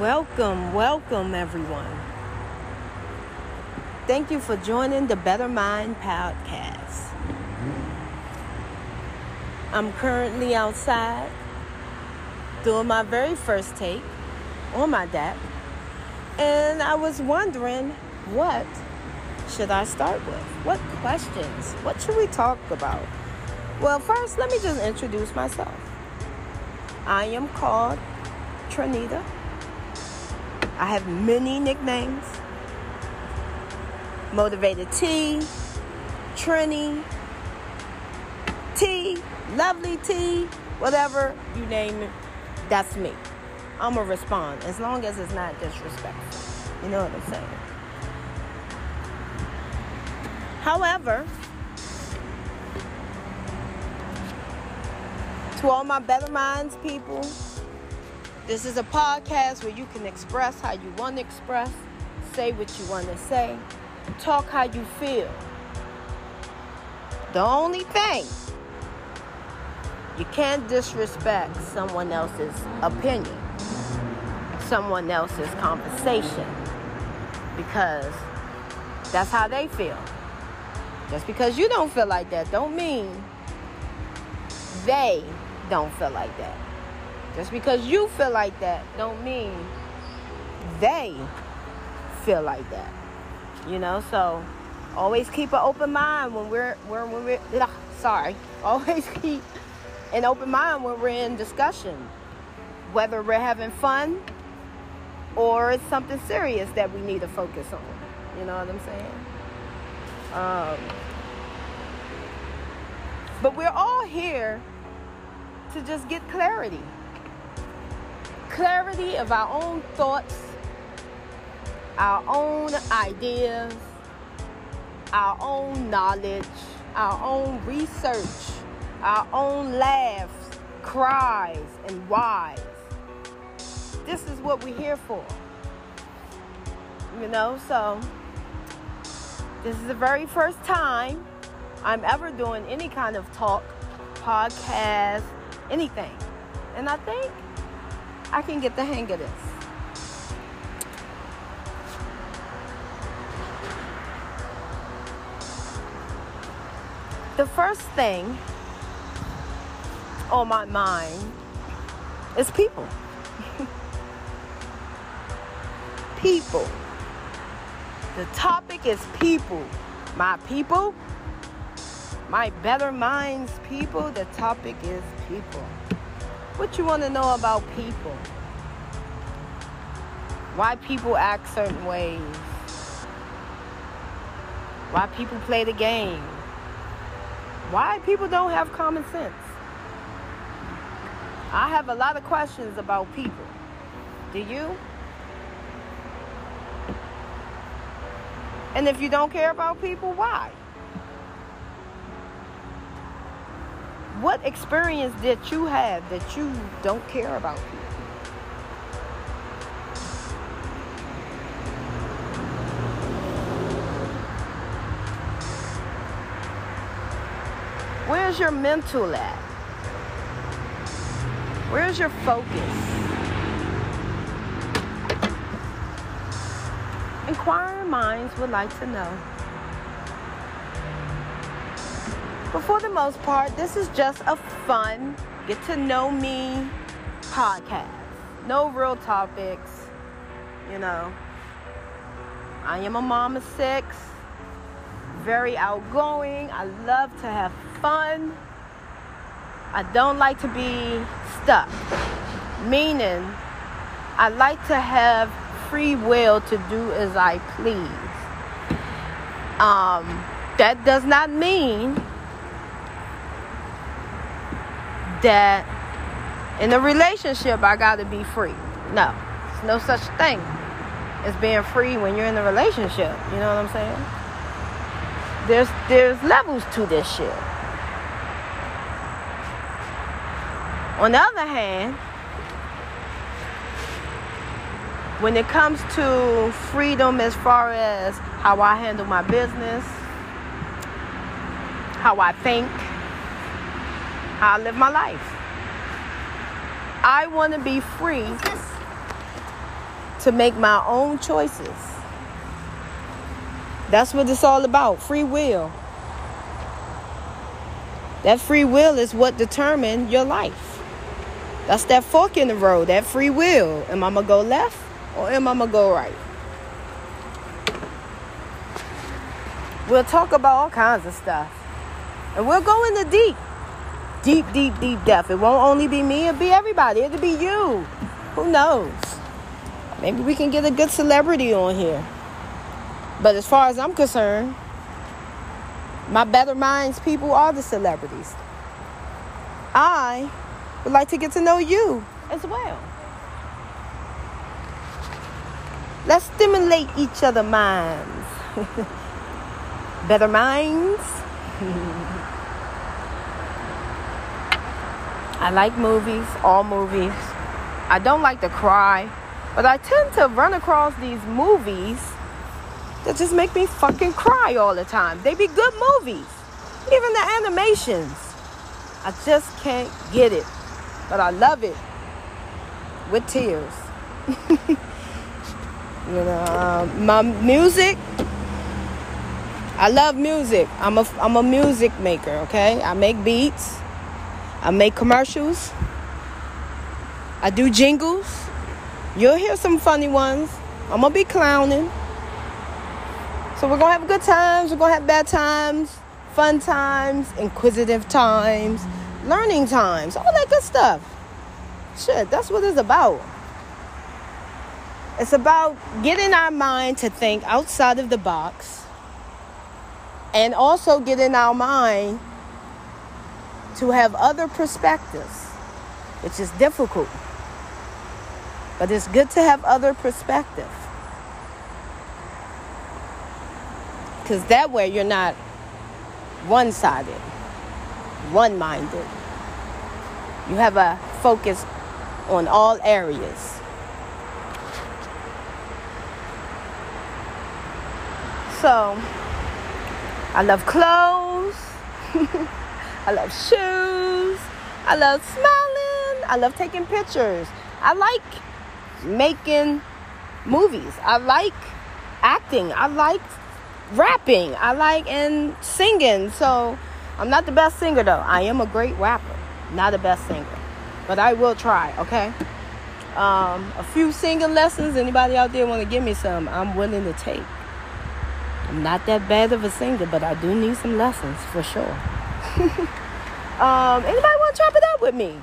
Welcome, welcome, everyone. Thank you for joining the Better Mind podcast. I'm currently outside doing my very first take on my deck, and I was wondering what should I start with? What questions? What should we talk about? Well, first, let me just introduce myself. I am called Trinita. I have many nicknames. Motivated T, Trini, T, Lovely T, whatever you name it, that's me. I'm to respond as long as it's not disrespectful. You know what I'm saying? However, to all my Better Minds people, this is a podcast where you can express how you want to express, say what you want to say, talk how you feel. The only thing, you can't disrespect someone else's opinion, someone else's conversation, because that's how they feel. Just because you don't feel like that don't mean they don't feel like that. Just because you feel like that don't mean they feel like that. You know, so always keep an open mind when we're when we're ugh, sorry. Always keep an open mind when we're in discussion. Whether we're having fun or it's something serious that we need to focus on. You know what I'm saying? Um, but we're all here to just get clarity. Clarity of our own thoughts, our own ideas, our own knowledge, our own research, our own laughs, cries, and whys. This is what we're here for. You know, so this is the very first time I'm ever doing any kind of talk, podcast, anything. And I think I can get the hang of this. The first thing on my mind is people. people. The topic is people. My people, my better minds people, the topic is people. What you want to know about people? Why people act certain ways? Why people play the game? Why people don't have common sense? I have a lot of questions about people. Do you? And if you don't care about people, why? What experience did you have that you don't care about people? Where's your mental at? Where's your focus? Inquiring minds would like to know. But for the most part, this is just a fun, get to know me podcast. No real topics, you know. I am a mom of six, very outgoing. I love to have fun. I don't like to be stuck, meaning I like to have free will to do as I please. Um, that does not mean that in a relationship I got to be free. No, it's no such thing as being free when you're in a relationship. You know what I'm saying? There's there's levels to this shit. On the other hand, when it comes to freedom as far as how I handle my business, how I think, how I live my life. I want to be free to make my own choices. That's what it's all about free will. That free will is what determines your life. That's that fork in the road, that free will. Am I going to go left or am I going to go right? We'll talk about all kinds of stuff. And we'll go in the deep, deep, deep, deep depth. It won't only be me, it'll be everybody. It'll be you. Who knows? Maybe we can get a good celebrity on here. But as far as I'm concerned, my better minds people are the celebrities. I would like to get to know you as well. Let's stimulate each other minds. better minds. I like movies, all movies. I don't like to cry, but I tend to run across these movies that just make me fucking cry all the time. They be good movies, even the animations. I just can't get it, but I love it with tears. you know, um, my music I love music. I'm a I'm a music maker, okay? I make beats. I make commercials. I do jingles. You'll hear some funny ones. I'm gonna be clowning. So we're gonna have good times, we're gonna have bad times, fun times, inquisitive times, learning times, all that good stuff. Shit, that's what it's about. It's about getting our mind to think outside of the box and also getting our mind to have other perspectives, which is difficult. But it's good to have other perspectives. Because that way you're not one sided, one minded. You have a focus on all areas. So, I love clothes. I love shoes. I love smiling. I love taking pictures. I like making movies. I like acting. I like rapping. I like and singing. So I'm not the best singer though. I am a great rapper. Not the best singer. But I will try, okay? Um, a few singing lessons. Anybody out there want to give me some? I'm willing to take. I'm not that bad of a singer, but I do need some lessons for sure. um, anybody want to chop it up with me?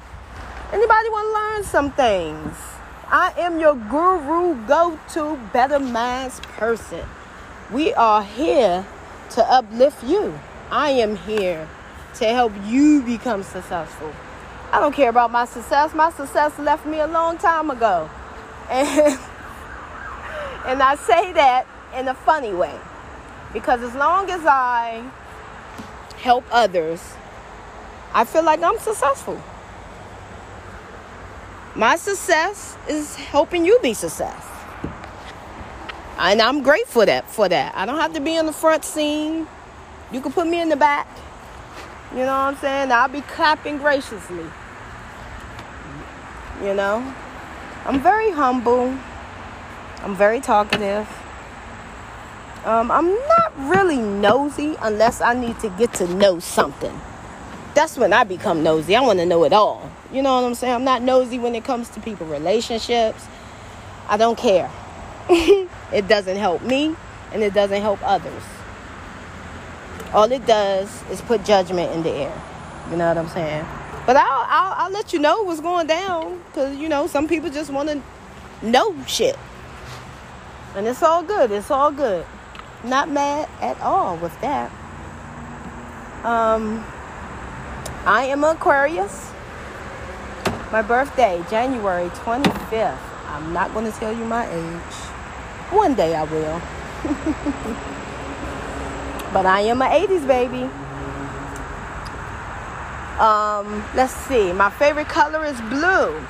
Anybody want to learn some things? I am your guru, go to better minds person. We are here to uplift you. I am here to help you become successful. I don't care about my success. My success left me a long time ago. And, and I say that in a funny way. Because as long as I help others, I feel like I'm successful. My success is helping you be success. And I'm grateful that for that. I don't have to be in the front scene. You can put me in the back. You know what I'm saying? I'll be clapping graciously. You know? I'm very humble. I'm very talkative. Um, I'm not really nosy unless I need to get to know something. That's when I become nosy. I want to know it all. You know what I'm saying? I'm not nosy when it comes to people relationships. I don't care. it doesn't help me and it doesn't help others. All it does is put judgment in the air. You know what I'm saying? But I'll, I'll, I'll let you know what's going down because, you know, some people just want to know shit. And it's all good. It's all good. Not mad at all with that. Um, I am Aquarius. My birthday, January 25th. I'm not going to tell you my age. One day I will. but I am an 80s baby. Um, let's see. My favorite color is blue.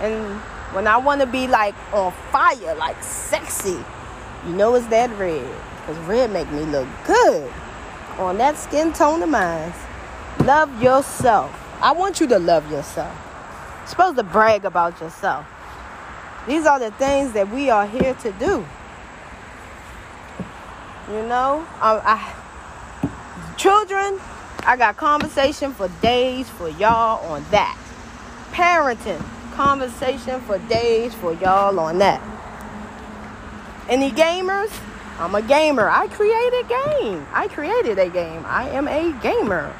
And when I want to be like on fire, like sexy, you know it's that red. Because red make me look good on that skin tone of mine. Love yourself. I want you to love yourself. You're supposed to brag about yourself. These are the things that we are here to do. You know, um, I, children, I got conversation for days for y'all on that. Parenting, conversation for days for y'all on that. Any gamers? I'm a gamer. I created a game. I created a game. I am a gamer.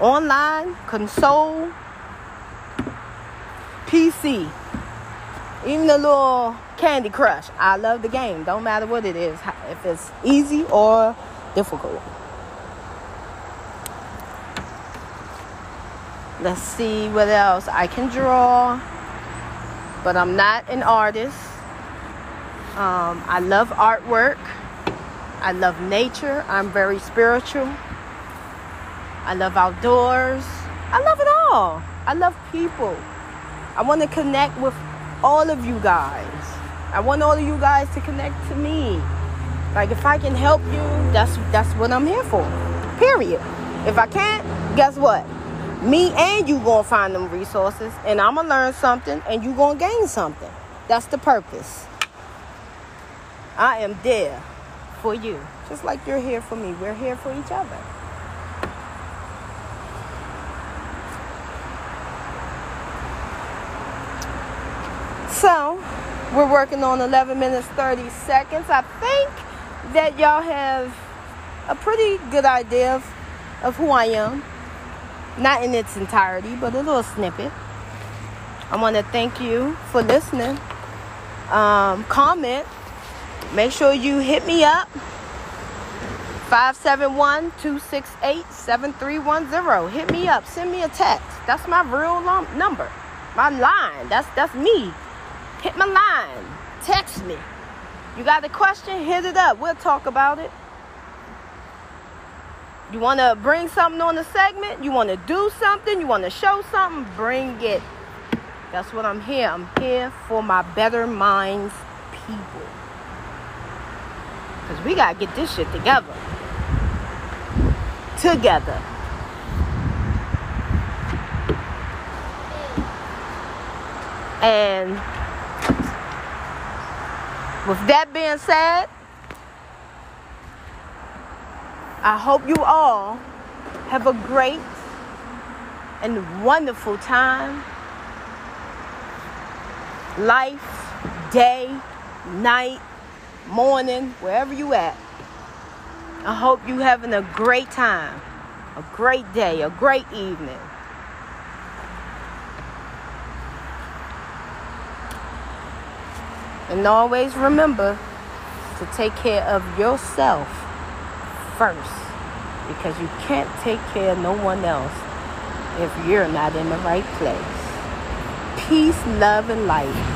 Online, console, PC. Even the little Candy Crush. I love the game. Don't matter what it is. If it's easy or difficult. Let's see what else. I can draw, but I'm not an artist. Um, I love artwork. I love nature. I'm very spiritual. I love outdoors. I love it all. I love people. I want to connect with all of you guys. I want all of you guys to connect to me. Like if I can help you, that's that's what I'm here for. Period. If I can't, guess what? Me and you gonna find them resources, and I'm gonna learn something, and you gonna gain something. That's the purpose. I am there for you, just like you're here for me. We're here for each other. So, we're working on 11 minutes 30 seconds. I think that y'all have a pretty good idea of, of who I am. Not in its entirety, but a little snippet. I want to thank you for listening. Um, comment. Make sure you hit me up. 571 268 7310. Hit me up. Send me a text. That's my real number. My line. That's that's me. Hit my line. Text me. You got a question? Hit it up. We'll talk about it. You want to bring something on the segment? You want to do something? You want to show something? Bring it. That's what I'm here. I'm here for my better minds people. Because we got to get this shit together. Together. And with that being said, I hope you all have a great and wonderful time. Life, day, night, morning, wherever you at. I hope you having a great time, a great day, a great evening. And always remember to take care of yourself first because you can't take care of no one else if you're not in the right place. Peace, love, and light.